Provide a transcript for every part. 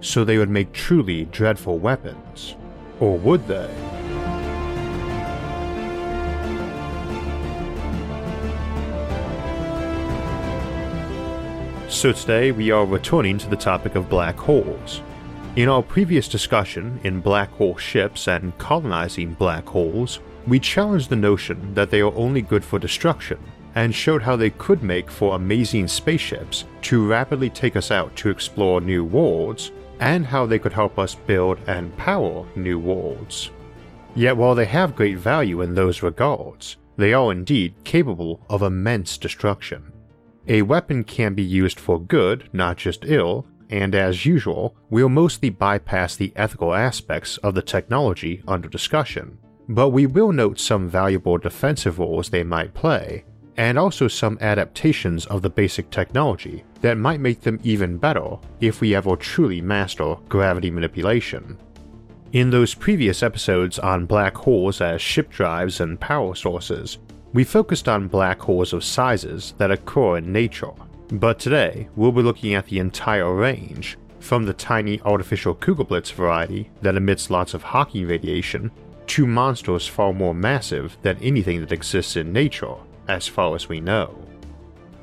so they would make truly dreadful weapons. Or would they? So today we are returning to the topic of black holes. In our previous discussion in black hole ships and colonizing black holes, we challenged the notion that they are only good for destruction and showed how they could make for amazing spaceships to rapidly take us out to explore new worlds and how they could help us build and power new worlds. Yet while they have great value in those regards, they are indeed capable of immense destruction. A weapon can be used for good, not just ill, and as usual, we'll mostly bypass the ethical aspects of the technology under discussion, but we will note some valuable defensive roles they might play, and also some adaptations of the basic technology that might make them even better if we ever truly master gravity manipulation. In those previous episodes on black holes as ship drives and power sources, we focused on black holes of sizes that occur in nature, but today we'll be looking at the entire range, from the tiny artificial Kugelblitz variety that emits lots of Hawking radiation, to monsters far more massive than anything that exists in nature, as far as we know.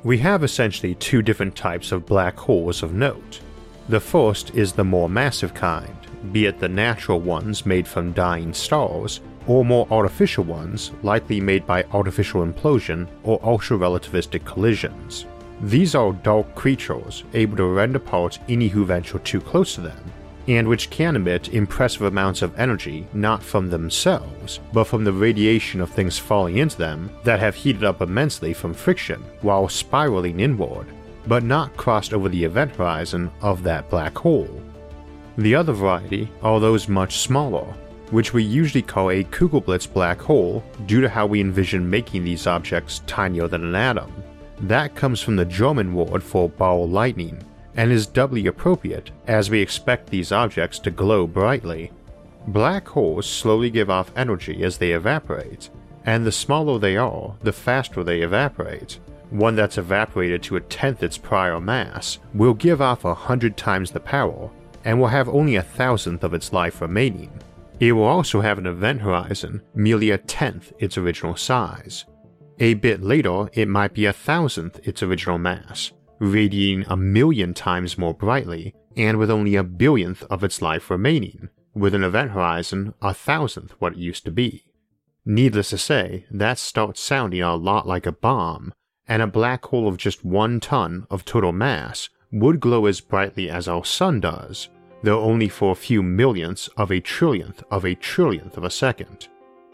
We have essentially two different types of black holes of note. The first is the more massive kind, be it the natural ones made from dying stars, or more artificial ones likely made by artificial implosion or ultra relativistic collisions. These are dark creatures able to rend apart any who venture too close to them, and which can emit impressive amounts of energy not from themselves, but from the radiation of things falling into them that have heated up immensely from friction while spiraling inward, but not crossed over the event horizon of that black hole. The other variety are those much smaller, which we usually call a Kugelblitz black hole due to how we envision making these objects tinier than an atom. That comes from the German word for ball lightning, and is doubly appropriate as we expect these objects to glow brightly. Black holes slowly give off energy as they evaporate, and the smaller they are, the faster they evaporate. One that's evaporated to a tenth its prior mass will give off a hundred times the power and will have only a thousandth of its life remaining. It will also have an event horizon merely a tenth its original size. A bit later, it might be a thousandth its original mass, radiating a million times more brightly, and with only a billionth of its life remaining, with an event horizon a thousandth what it used to be. Needless to say, that starts sounding a lot like a bomb, and a black hole of just one ton of total mass would glow as brightly as our sun does, though only for a few millionths of a trillionth of a trillionth of a second.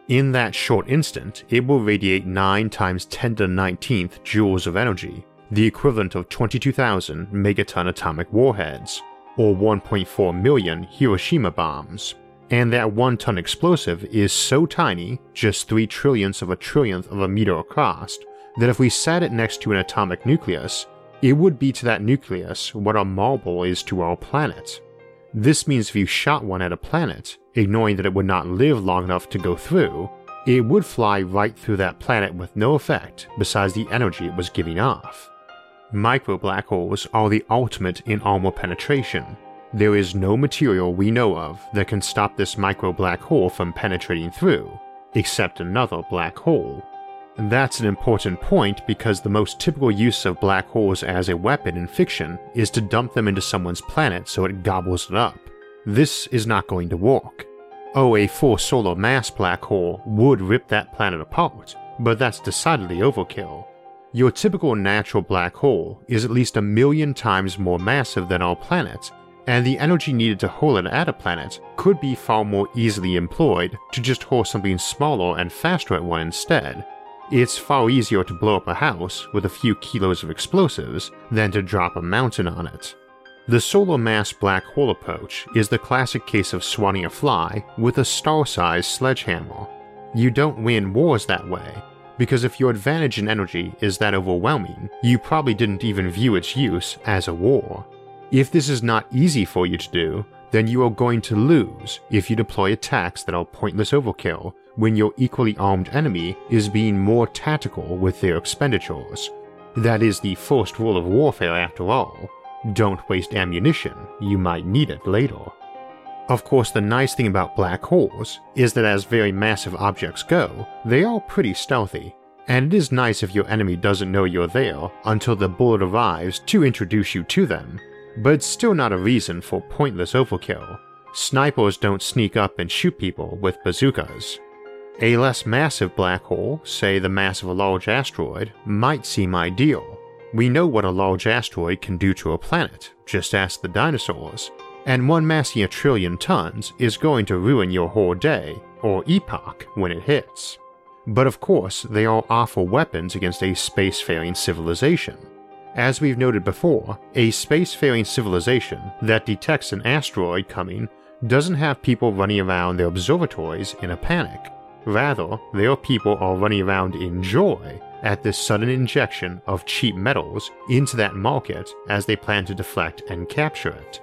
In that short instant, it will radiate 9 times 10 to the 19th joules of energy, the equivalent of 22,000 megaton atomic warheads, or 1.4 million Hiroshima bombs. And that one ton explosive is so tiny, just 3 trillionths of a trillionth of a meter across, that if we sat it next to an atomic nucleus, it would be to that nucleus what a marble is to our planet. This means if you shot one at a planet, ignoring that it would not live long enough to go through, it would fly right through that planet with no effect besides the energy it was giving off. Micro black holes are the ultimate in armor penetration. There is no material we know of that can stop this micro black hole from penetrating through, except another black hole. That's an important point because the most typical use of black holes as a weapon in fiction is to dump them into someone's planet so it gobbles it up. This is not going to work. Oh, a full solar mass black hole would rip that planet apart, but that's decidedly overkill. Your typical natural black hole is at least a million times more massive than our planet, and the energy needed to hurl it at a planet could be far more easily employed to just hurl something smaller and faster at one instead. It's far easier to blow up a house with a few kilos of explosives than to drop a mountain on it. The solar mass black hole approach is the classic case of swatting a fly with a star sized sledgehammer. You don't win wars that way, because if your advantage in energy is that overwhelming, you probably didn't even view its use as a war. If this is not easy for you to do, then you are going to lose if you deploy attacks that are pointless overkill when your equally armed enemy is being more tactical with their expenditures. That is the first rule of warfare after all don't waste ammunition, you might need it later. Of course, the nice thing about black holes is that as very massive objects go, they are pretty stealthy, and it is nice if your enemy doesn't know you're there until the bullet arrives to introduce you to them, but it's still not a reason for pointless overkill. Snipers don't sneak up and shoot people with bazookas. A less massive black hole, say the mass of a large asteroid, might seem ideal, we know what a large asteroid can do to a planet, just ask the dinosaurs, and one massing a trillion tons is going to ruin your whole day, or epoch, when it hits. But of course, they are awful weapons against a spacefaring civilization. As we've noted before, a spacefaring civilization that detects an asteroid coming doesn't have people running around their observatories in a panic. Rather, their people are running around in joy at this sudden injection of cheap metals into that market as they plan to deflect and capture it.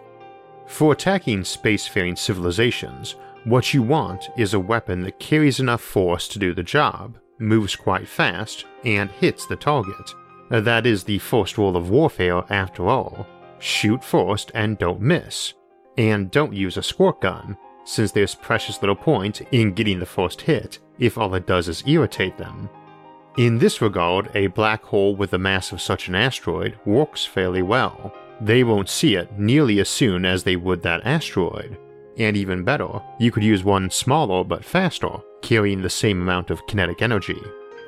For attacking spacefaring civilizations, what you want is a weapon that carries enough force to do the job, moves quite fast, and hits the target. That is the first rule of warfare after all. Shoot first and don't miss. And don't use a squirt gun, since there's precious little point in getting the first hit if all it does is irritate them. In this regard, a black hole with the mass of such an asteroid works fairly well. They won't see it nearly as soon as they would that asteroid. And even better, you could use one smaller but faster, carrying the same amount of kinetic energy.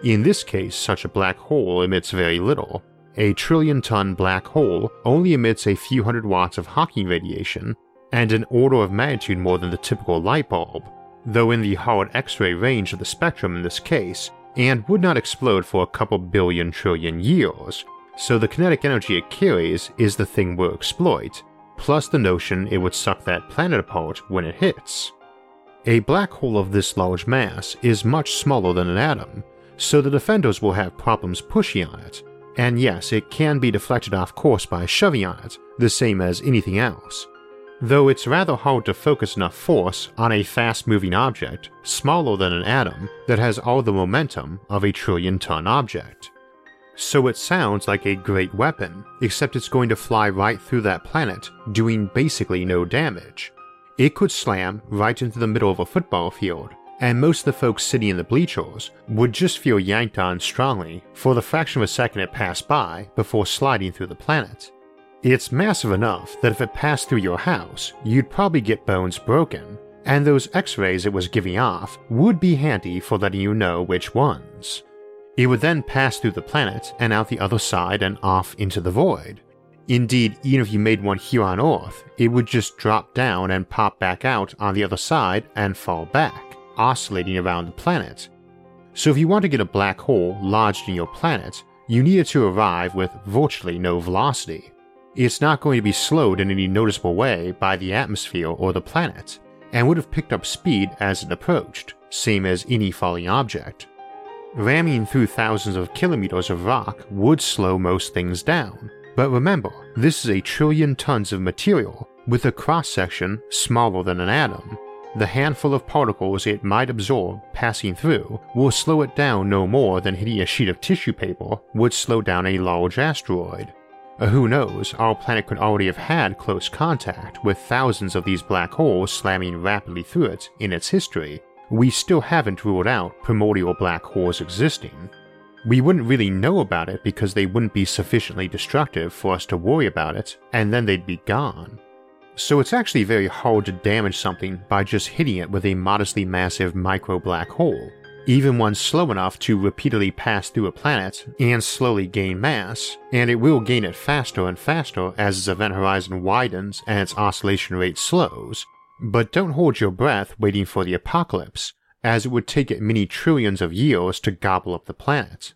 In this case, such a black hole emits very little. A trillion ton black hole only emits a few hundred watts of Hawking radiation, and an order of magnitude more than the typical light bulb, though in the hard X ray range of the spectrum in this case, and would not explode for a couple billion trillion years, so the kinetic energy it carries is the thing we'll exploit, plus the notion it would suck that planet apart when it hits. A black hole of this large mass is much smaller than an atom, so the defenders will have problems pushing on it, and yes, it can be deflected off course by shoving on it, the same as anything else, though it's rather hard to focus enough force on a fast moving object smaller than an atom that has all the momentum of a trillion ton object. So it sounds like a great weapon, except it's going to fly right through that planet, doing basically no damage. It could slam right into the middle of a football field, and most of the folks sitting in the bleachers would just feel yanked on strongly for the fraction of a second it passed by before sliding through the planet. It's massive enough that if it passed through your house, you'd probably get bones broken, and those x rays it was giving off would be handy for letting you know which ones. It would then pass through the planet and out the other side and off into the void. Indeed, even if you made one here on Earth, it would just drop down and pop back out on the other side and fall back, oscillating around the planet. So if you want to get a black hole lodged in your planet, you need it to arrive with virtually no velocity it's not going to be slowed in any noticeable way by the atmosphere or the planet, and would have picked up speed as it approached, same as any falling object. Ramming through thousands of kilometers of rock would slow most things down, but remember, this is a trillion tons of material with a cross section smaller than an atom. The handful of particles it might absorb passing through will slow it down no more than hitting a sheet of tissue paper would slow down a large asteroid. Uh, who knows, our planet could already have had close contact with thousands of these black holes slamming rapidly through it in its history. We still haven't ruled out primordial black holes existing. We wouldn't really know about it because they wouldn't be sufficiently destructive for us to worry about it, and then they'd be gone. So it's actually very hard to damage something by just hitting it with a modestly massive micro black hole even one slow enough to repeatedly pass through a planet and slowly gain mass, and it will gain it faster and faster as its event horizon widens and its oscillation rate slows. But don't hold your breath waiting for the apocalypse, as it would take it many trillions of years to gobble up the planet.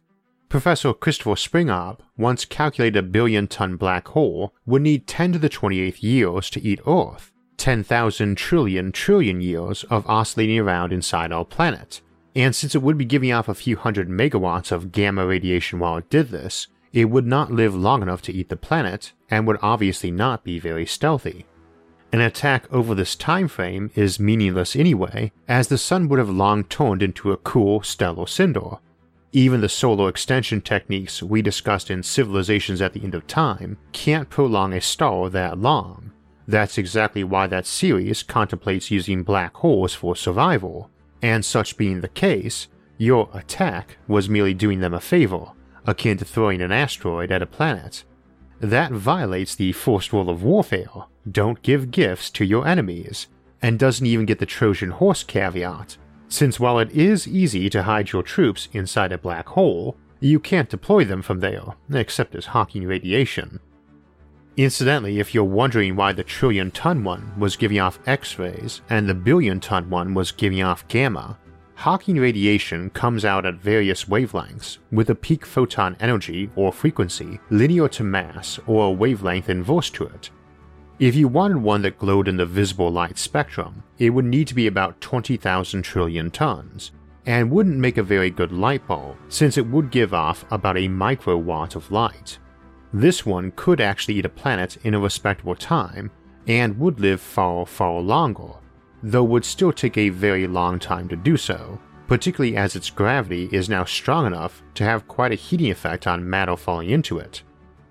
Professor Christopher Springarp once calculated a billion ton black hole would need 10 to the 28th years to eat Earth, 10,000 trillion trillion years of oscillating around inside our planet. And since it would be giving off a few hundred megawatts of gamma radiation while it did this, it would not live long enough to eat the planet and would obviously not be very stealthy. An attack over this time frame is meaningless anyway, as the sun would have long turned into a cool stellar cinder. Even the solar extension techniques we discussed in Civilizations at the End of Time can't prolong a star that long. That's exactly why that series contemplates using black holes for survival, and such being the case, your attack was merely doing them a favor, akin to throwing an asteroid at a planet. That violates the first rule of warfare. Don't give gifts to your enemies, and doesn't even get the Trojan horse caveat, since while it is easy to hide your troops inside a black hole, you can't deploy them from there, except as Hawking radiation. Incidentally, if you're wondering why the trillion ton one was giving off X rays and the billion ton one was giving off gamma, Hawking radiation comes out at various wavelengths, with a peak photon energy or frequency linear to mass or a wavelength inverse to it. If you wanted one that glowed in the visible light spectrum, it would need to be about 20,000 trillion tons, and wouldn't make a very good light bulb since it would give off about a microwatt of light. This one could actually eat a planet in a respectable time and would live far, far longer, though would still take a very long time to do so, particularly as its gravity is now strong enough to have quite a heating effect on matter falling into it.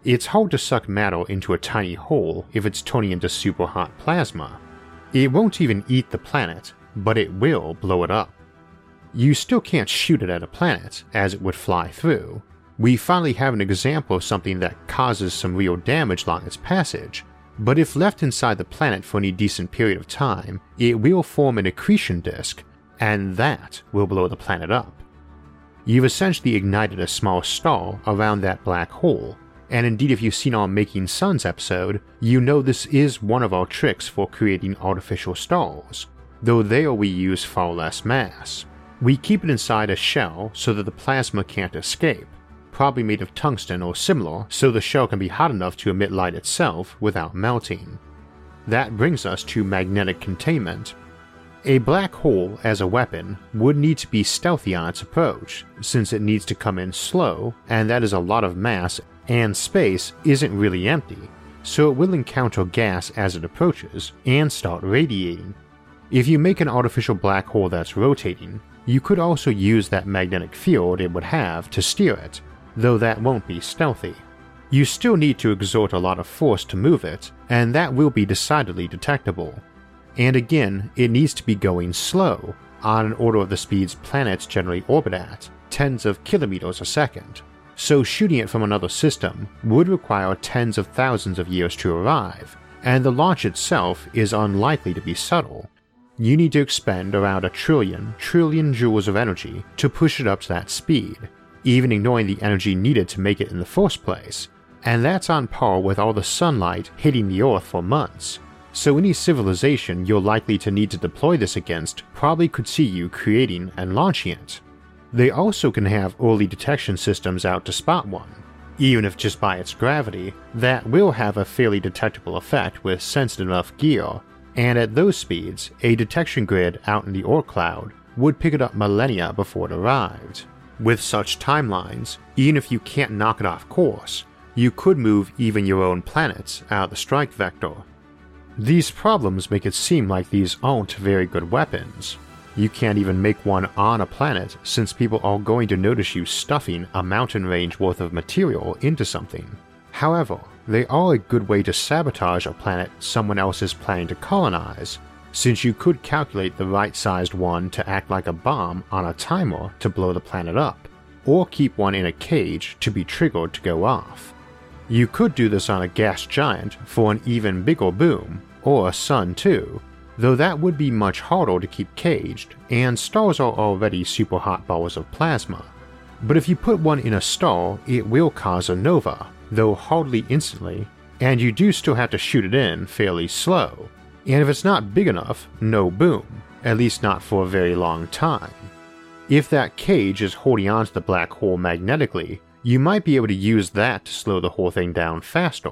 It's hard to suck matter into a tiny hole if it's turning into super hot plasma. It won't even eat the planet, but it will blow it up. You still can't shoot it at a planet, as it would fly through. We finally have an example of something that causes some real damage along its passage, but if left inside the planet for any decent period of time, it will form an accretion disk, and that will blow the planet up. You've essentially ignited a small star around that black hole, and indeed, if you've seen our Making Suns episode, you know this is one of our tricks for creating artificial stars, though there we use far less mass. We keep it inside a shell so that the plasma can't escape, probably made of tungsten or similar, so the shell can be hot enough to emit light itself without melting. That brings us to magnetic containment. A black hole as a weapon would need to be stealthy on its approach, since it needs to come in slow, and that is a lot of mass, and space isn't really empty, so it will encounter gas as it approaches and start radiating. If you make an artificial black hole that's rotating, you could also use that magnetic field it would have to steer it, though that won't be stealthy. You still need to exert a lot of force to move it, and that will be decidedly detectable. And again, it needs to be going slow, on an order of the speeds planets generally orbit at, tens of kilometers a second. So shooting it from another system would require tens of thousands of years to arrive, and the launch itself is unlikely to be subtle. You need to expend around a trillion, trillion joules of energy to push it up to that speed, even ignoring the energy needed to make it in the first place, and that's on par with all the sunlight hitting the Earth for months. So any civilization you're likely to need to deploy this against probably could see you creating and launching it. They also can have early detection systems out to spot one, even if just by its gravity, that will have a fairly detectable effect with sensitive enough gear, and at those speeds, a detection grid out in the Oort cloud would pick it up millennia before it arrived. With such timelines, even if you can't knock it off course, you could move even your own planets out of the strike vector. These problems make it seem like these aren't very good weapons. You can't even make one on a planet since people are going to notice you stuffing a mountain range worth of material into something. However, they are a good way to sabotage a planet someone else is planning to colonize since you could calculate the right sized one to act like a bomb on a timer to blow the planet up, or keep one in a cage to be triggered to go off. You could do this on a gas giant for an even bigger boom, or a sun too, though that would be much harder to keep caged, and stars are already super hot balls of plasma. But if you put one in a star, it will cause a nova, though hardly instantly, and you do still have to shoot it in fairly slow, and if it's not big enough, no boom, at least not for a very long time. If that cage is holding onto the black hole magnetically, You might be able to use that to slow the whole thing down faster,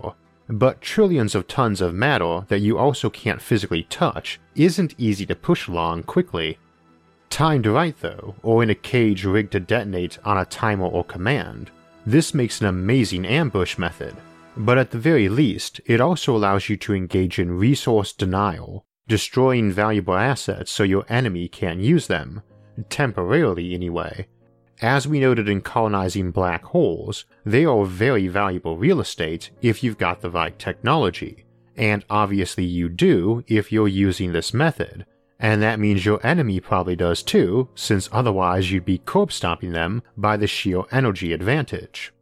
but trillions of tons of matter that you also can't physically touch isn't easy to push along quickly. Timed right though, or in a cage rigged to detonate on a timer or command, this makes an amazing ambush method, but at the very least, it also allows you to engage in resource denial, destroying valuable assets so your enemy can't use them, temporarily anyway. As we noted in colonizing black holes, they are very valuable real estate if you've got the right technology, and obviously you do if you're using this method, and that means your enemy probably does too, since otherwise you'd be corpse stomping them by the sheer energy advantage.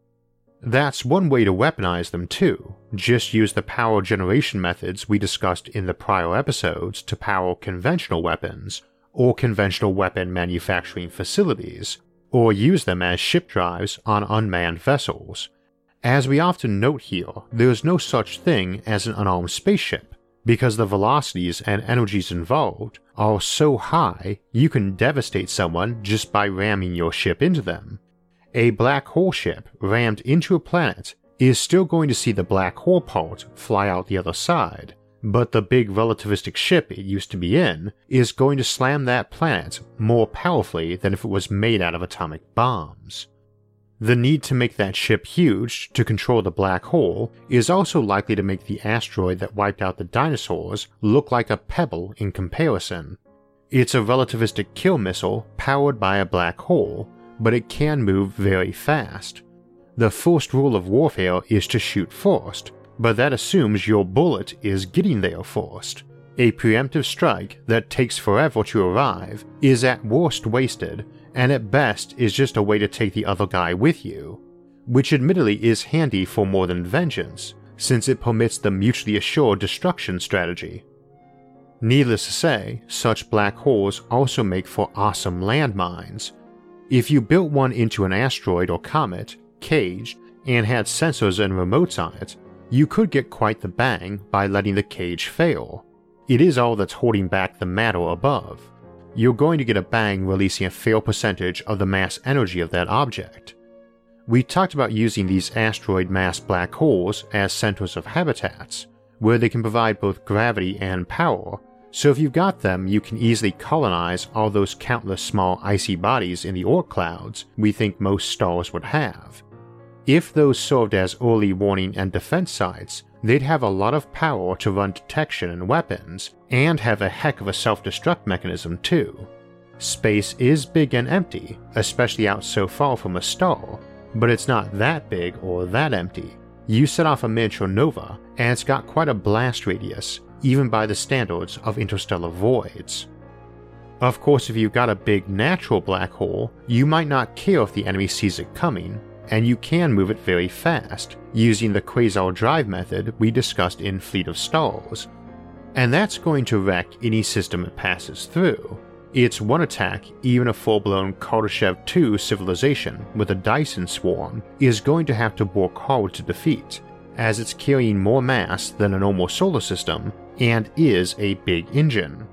That's one way to weaponize them too. Just use the power generation methods we discussed in the prior episodes to power conventional weapons, or conventional weapon manufacturing facilities, or use them as ship drives on unmanned vessels. As we often note here, there is no such thing as an unarmed spaceship, because the velocities and energies involved are so high you can devastate someone just by ramming your ship into them. A black hole ship rammed into a planet is still going to see the black hole part fly out the other side, but the big relativistic ship it used to be in is going to slam that planet more powerfully than if it was made out of atomic bombs. The need to make that ship huge to control the black hole is also likely to make the asteroid that wiped out the dinosaurs look like a pebble in comparison. It's a relativistic kill missile powered by a black hole, but it can move very fast. The first rule of warfare is to shoot first, but that assumes your bullet is getting there first. A preemptive strike that takes forever to arrive is at worst wasted, and at best is just a way to take the other guy with you, which admittedly is handy for more than vengeance, since it permits the mutually assured destruction strategy. Needless to say, such black holes also make for awesome landmines. If you built one into an asteroid or comet, caged, and had sensors and remotes on it, you could get quite the bang by letting the cage fail. It is all that's holding back the matter above. You're going to get a bang releasing a fair percentage of the mass energy of that object. We talked about using these asteroid mass black holes as centers of habitats, where they can provide both gravity and power, so if you've got them, you can easily colonize all those countless small icy bodies in the Oort clouds we think most stars would have. If those served as early warning and defense sites, they'd have a lot of power to run detection and weapons, and have a heck of a self destruct mechanism too. Space is big and empty, especially out so far from a star, but it's not that big or that empty. You set off a miniature nova, and it's got quite a blast radius, even by the standards of interstellar voids. Of course, if you've got a big natural black hole, you might not care if the enemy sees it coming, and you can move it very fast, using the quasar drive method we discussed in Fleet of Stars. And that's going to wreck any system it passes through. It's one attack, even a full blown Kardashev 2 civilization with a Dyson swarm is going to have to work hard to defeat, as it's carrying more mass than a normal solar system and is a big engine.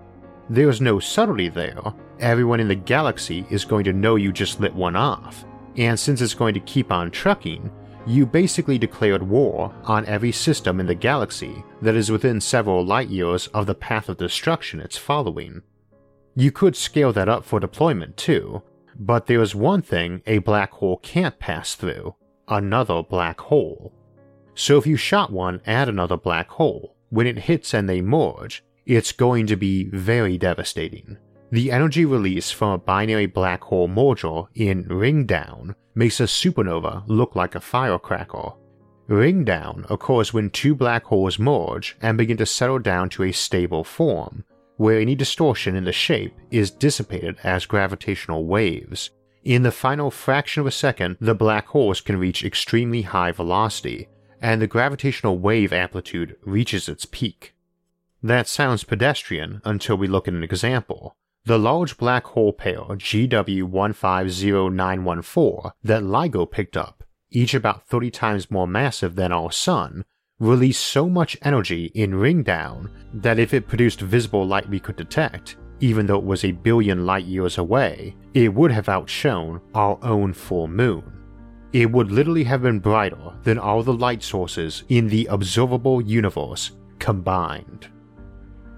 There's no subtlety there, everyone in the galaxy is going to know you just lit one off, and since it's going to keep on trucking, you basically declared war on every system in the galaxy that is within several light years of the path of destruction it's following. You could scale that up for deployment too, but there is one thing a black hole can't pass through another black hole. So if you shot one at another black hole, when it hits and they merge, it's going to be very devastating. The energy release from a binary black hole merger in Ringdown makes a supernova look like a firecracker. Ringdown occurs when two black holes merge and begin to settle down to a stable form, where any distortion in the shape is dissipated as gravitational waves. In the final fraction of a second, the black holes can reach extremely high velocity, and the gravitational wave amplitude reaches its peak. That sounds pedestrian until we look at an example. The large black hole pair GW150914 that LIGO picked up, each about 30 times more massive than our Sun, released so much energy in Ringdown that if it produced visible light we could detect, even though it was a billion light years away, it would have outshone our own full moon. It would literally have been brighter than all the light sources in the observable universe combined.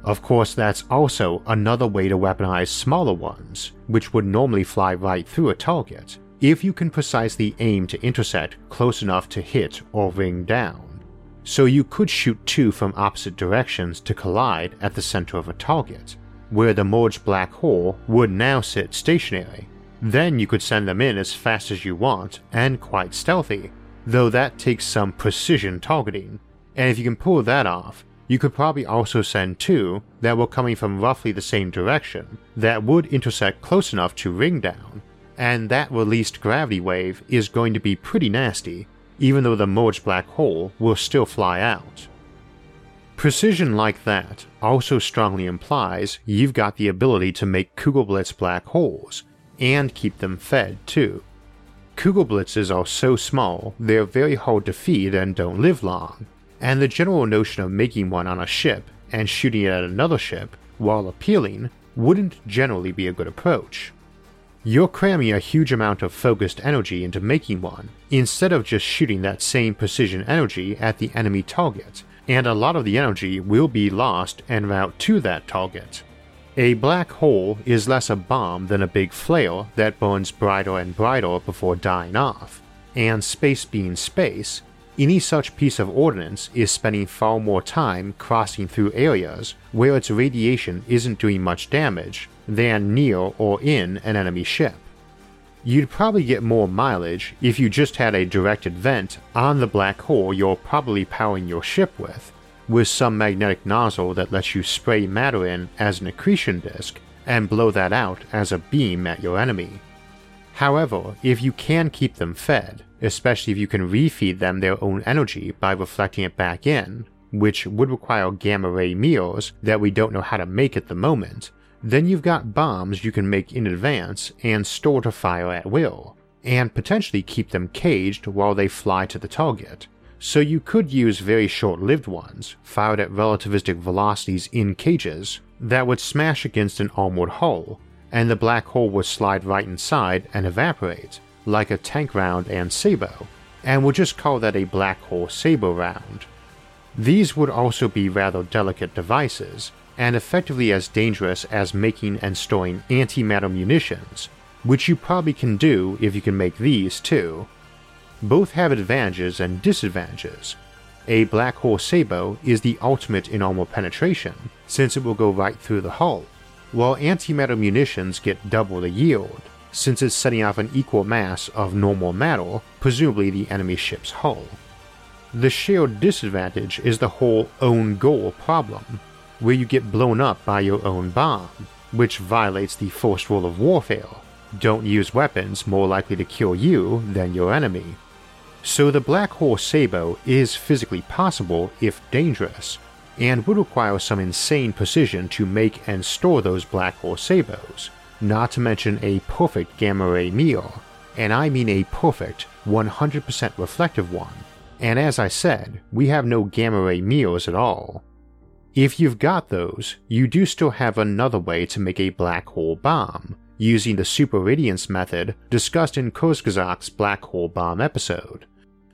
Of course, that's also another way to weaponize smaller ones, which would normally fly right through a target, if you can precisely aim to intercept close enough to hit or ring down. So you could shoot two from opposite directions to collide at the center of a target, where the merged black hole would now sit stationary. Then you could send them in as fast as you want and quite stealthy, though that takes some precision targeting, and if you can pull that off, you could probably also send two that were coming from roughly the same direction that would intersect close enough to ring down, and that released gravity wave is going to be pretty nasty, even though the merged black hole will still fly out. Precision like that also strongly implies you've got the ability to make Kugelblitz black holes, and keep them fed too. Kugelblitzes are so small they're very hard to feed and don't live long, and the general notion of making one on a ship and shooting it at another ship, while appealing, wouldn't generally be a good approach. You're cramming a huge amount of focused energy into making one, instead of just shooting that same precision energy at the enemy target, and a lot of the energy will be lost en route to that target. A black hole is less a bomb than a big flare that burns brighter and brighter before dying off, and space being space, any such piece of ordnance is spending far more time crossing through areas where its radiation isn't doing much damage than near or in an enemy ship. You'd probably get more mileage if you just had a directed vent on the black hole you're probably powering your ship with, with some magnetic nozzle that lets you spray matter in as an accretion disk and blow that out as a beam at your enemy. However, if you can keep them fed, especially if you can refeed them their own energy by reflecting it back in, which would require gamma ray mirrors that we don't know how to make at the moment, then you've got bombs you can make in advance and store to fire at will, and potentially keep them caged while they fly to the target. So you could use very short lived ones, fired at relativistic velocities in cages, that would smash against an armored hull, and the black hole would slide right inside and evaporate, like a tank round and sabot, and we'll just call that a black hole sabot round. These would also be rather delicate devices, and effectively as dangerous as making and storing antimatter munitions, which you probably can do if you can make these too. Both have advantages and disadvantages. A black hole Sabot is the ultimate in armor penetration, since it will go right through the hull, while antimatter munitions get double the yield, since it's setting off an equal mass of normal matter, presumably the enemy ship's hull. The shared disadvantage is the whole own goal problem, where you get blown up by your own bomb, which violates the first rule of warfare don't use weapons more likely to kill you than your enemy. So the Black Hole Sabot is physically possible if dangerous, and would require some insane precision to make and store those Black Hole Sabots, not to mention a perfect gamma ray mirror, and I mean a perfect 100% reflective one. And as I said, we have no gamma ray mirrors at all. If you've got those, you do still have another way to make a black hole bomb, using the super radiance method discussed in Kurzgesagt's black hole bomb episode.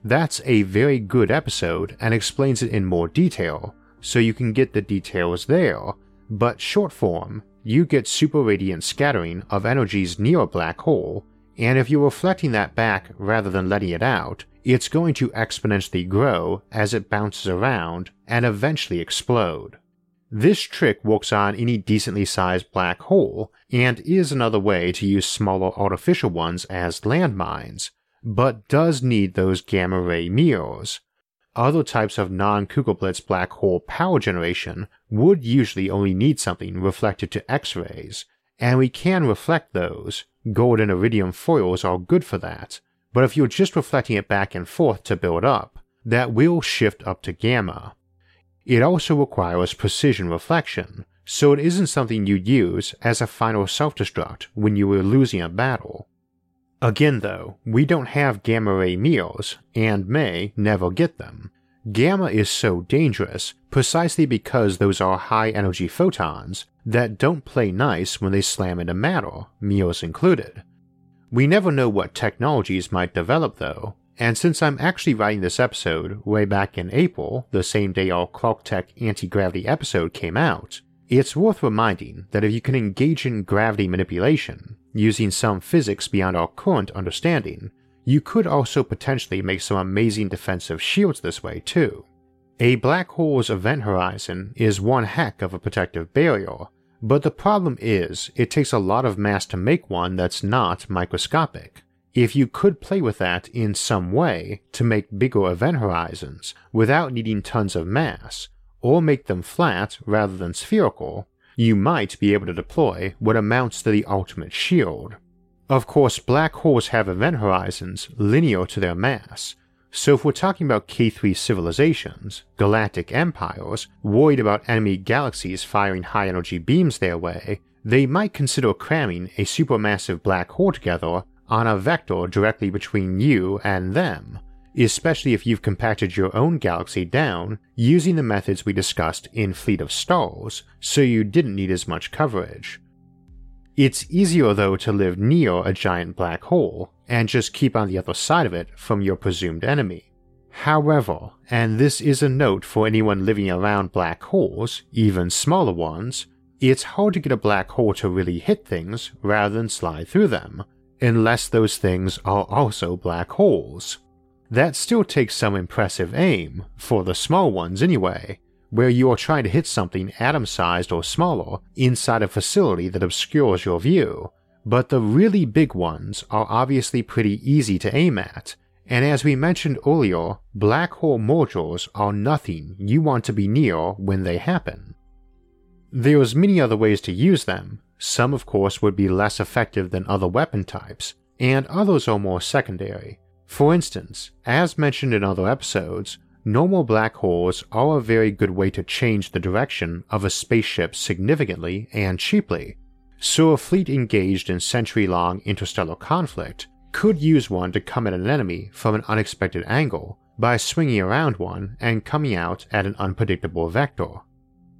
That's a very good episode and explains it in more detail, so you can get the details there, but short form, you get super radiant scattering of energies near a black hole, and if you're reflecting that back rather than letting it out, it's going to exponentially grow as it bounces around and eventually explode. This trick works on any decently sized black hole and is another way to use smaller artificial ones as landmines, but does need those gamma ray mirrors, other types of non Kugelblitz black hole power generation would usually only need something reflected to X rays, and we can reflect those. Gold and iridium foils are good for that, but if you're just reflecting it back and forth to build up, that will shift up to gamma. It also requires precision reflection, so it isn't something you'd use as a final self destruct when you were losing a battle. Again, though, we don't have gamma ray mirrors, and may never get them. Gamma is so dangerous precisely because those are high energy photons that don't play nice when they slam into matter, mirrors included. We never know what technologies might develop though, and since I'm actually writing this episode way back in April, the same day our Clark anti gravity episode came out, it's worth reminding that if you can engage in gravity manipulation, using some physics beyond our current understanding, you could also potentially make some amazing defensive shields this way too. A black hole's event horizon is one heck of a protective barrier, but the problem is it takes a lot of mass to make one that's not microscopic. If you could play with that in some way to make bigger event horizons without needing tons of mass, or make them flat rather than spherical, you might be able to deploy what amounts to the ultimate shield. Of course, black holes have event horizons linear to their mass, so if we're talking about K3 civilizations, galactic empires, worried about enemy galaxies firing high energy beams their way, they might consider cramming a supermassive black hole together on a vector directly between you and them, especially if you've compacted your own galaxy down using the methods we discussed in Fleet of Stars, so you didn't need as much coverage. It's easier though to live near a giant black hole and just keep on the other side of it from your presumed enemy. However, and this is a note for anyone living around black holes, even smaller ones, it's hard to get a black hole to really hit things rather than slide through them, unless those things are also black holes. That still takes some impressive aim, for the small ones anyway, where you are trying to hit something atom sized or smaller inside a facility that obscures your view, but the really big ones are obviously pretty easy to aim at, and as we mentioned earlier, black hole mergers are nothing you want to be near when they happen. There's many other ways to use them, some of course would be less effective than other weapon types, and others are more secondary. For instance, as mentioned in other episodes, Normal black holes are a very good way to change the direction of a spaceship significantly and cheaply, so a fleet engaged in century long interstellar conflict could use one to come at an enemy from an unexpected angle by swinging around one and coming out at an unpredictable vector.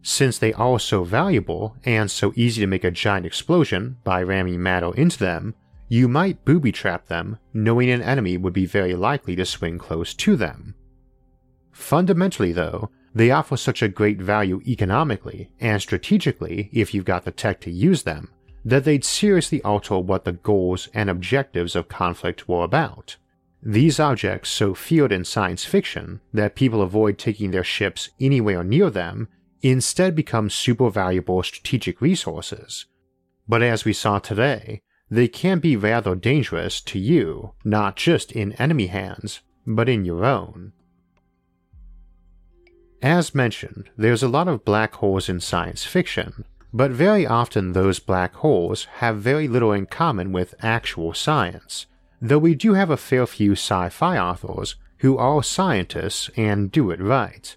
Since they are so valuable and so easy to make a giant explosion by ramming matter into them, you might booby trap them knowing an enemy would be very likely to swing close to them. Fundamentally, though, they offer such a great value economically and strategically if you've got the tech to use them, that they'd seriously alter what the goals and objectives of conflict were about. These objects so feared in science fiction that people avoid taking their ships anywhere near them instead become super valuable strategic resources. But as we saw today, they can be rather dangerous to you, not just in enemy hands, but in your own. As mentioned, there's a lot of black holes in science fiction, but very often those black holes have very little in common with actual science, though we do have a fair few sci fi authors who are scientists and do it right.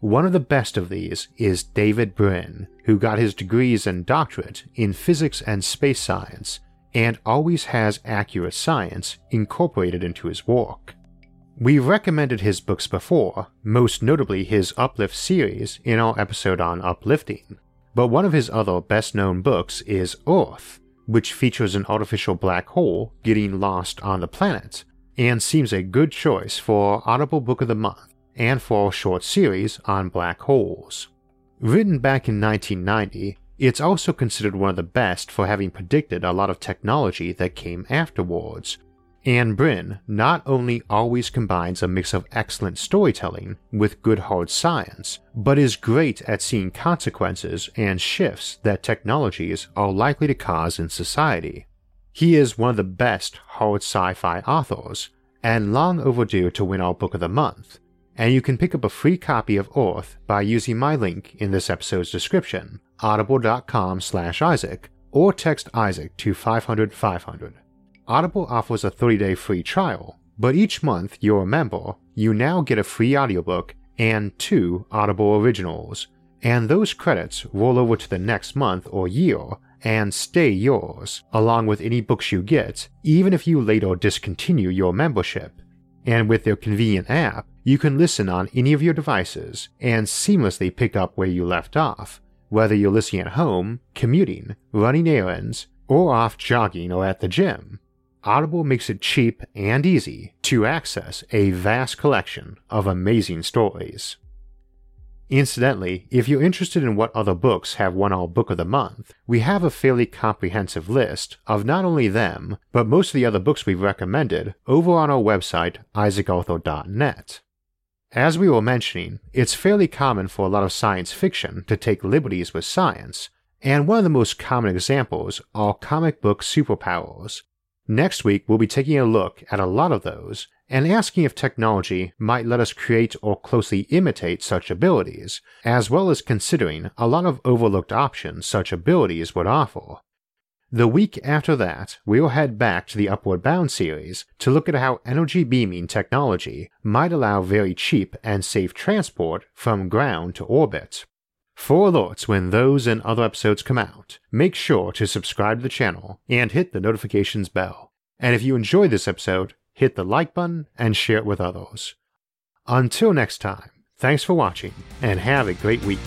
One of the best of these is David Brin, who got his degrees and doctorate in physics and space science and always has accurate science incorporated into his work. We've recommended his books before, most notably his Uplift series in our episode on uplifting, but one of his other best known books is Earth, which features an artificial black hole getting lost on the planet, and seems a good choice for Audible Book of the Month and for our short series on black holes. Written back in 1990, it's also considered one of the best for having predicted a lot of technology that came afterwards, Anne Brin not only always combines a mix of excellent storytelling with good hard science, but is great at seeing consequences and shifts that technologies are likely to cause in society. He is one of the best hard sci fi authors, and long overdue to win our Book of the Month, and you can pick up a free copy of Earth by using my link in this episode's description, audible.com slash Isaac, or text Isaac to 500 500. Audible offers a 30 day free trial, but each month you're a member, you now get a free audiobook and two Audible originals, and those credits roll over to the next month or year and stay yours, along with any books you get, even if you later discontinue your membership. And with their convenient app, you can listen on any of your devices and seamlessly pick up where you left off, whether you're listening at home, commuting, running errands, or off jogging or at the gym. Audible makes it cheap and easy to access a vast collection of amazing stories. Incidentally, if you're interested in what other books have won our Book of the Month, we have a fairly comprehensive list of not only them, but most of the other books we've recommended over on our website, isaacarthur.net. As we were mentioning, it's fairly common for a lot of science fiction to take liberties with science, and one of the most common examples are comic book superpowers. Next week, we'll be taking a look at a lot of those and asking if technology might let us create or closely imitate such abilities, as well as considering a lot of overlooked options such abilities would offer. The week after that, we'll head back to the Upward Bound series to look at how energy beaming technology might allow very cheap and safe transport from ground to orbit. For alerts when those and other episodes come out, make sure to subscribe to the channel and hit the notifications bell. And if you enjoyed this episode, hit the like button and share it with others. Until next time, thanks for watching and have a great week.